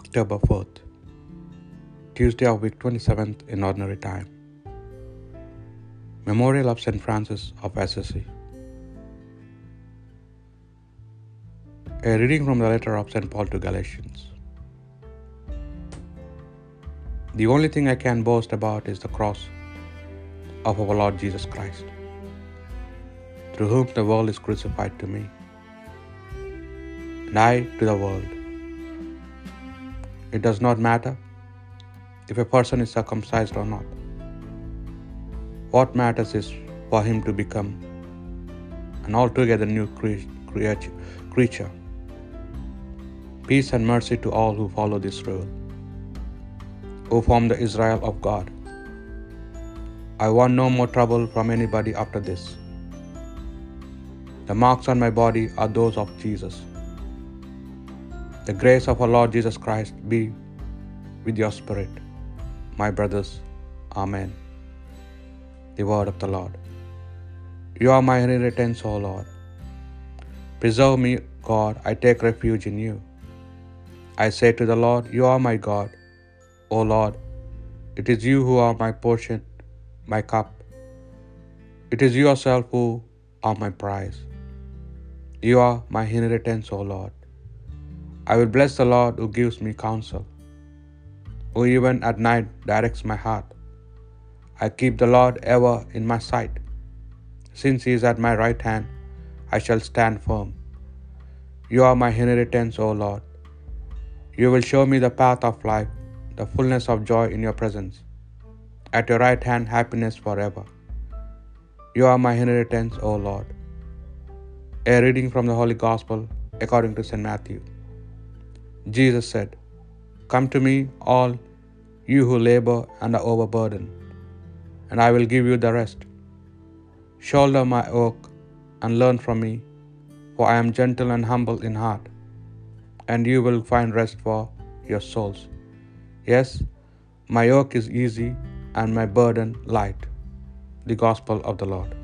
October 4th, Tuesday of week 27th in Ordinary Time. Memorial of St. Francis of Assisi. A reading from the letter of St. Paul to Galatians. The only thing I can boast about is the cross of our Lord Jesus Christ, through whom the world is crucified to me, and I to the world. It does not matter if a person is circumcised or not. What matters is for him to become an altogether new creature. Peace and mercy to all who follow this rule, who form the Israel of God. I want no more trouble from anybody after this. The marks on my body are those of Jesus. The grace of our Lord Jesus Christ be with your spirit, my brothers. Amen. The word of the Lord. You are my inheritance, O Lord. Preserve me, God, I take refuge in you. I say to the Lord, You are my God. O Lord, it is you who are my portion, my cup. It is yourself who are my prize. You are my inheritance, O Lord. I will bless the Lord who gives me counsel, who even at night directs my heart. I keep the Lord ever in my sight. Since he is at my right hand, I shall stand firm. You are my inheritance, O Lord. You will show me the path of life, the fullness of joy in your presence. At your right hand, happiness forever. You are my inheritance, O Lord. A reading from the Holy Gospel according to St. Matthew. Jesus said, Come to me, all you who labor and are overburdened, and I will give you the rest. Shoulder my yoke and learn from me, for I am gentle and humble in heart, and you will find rest for your souls. Yes, my yoke is easy and my burden light. The Gospel of the Lord.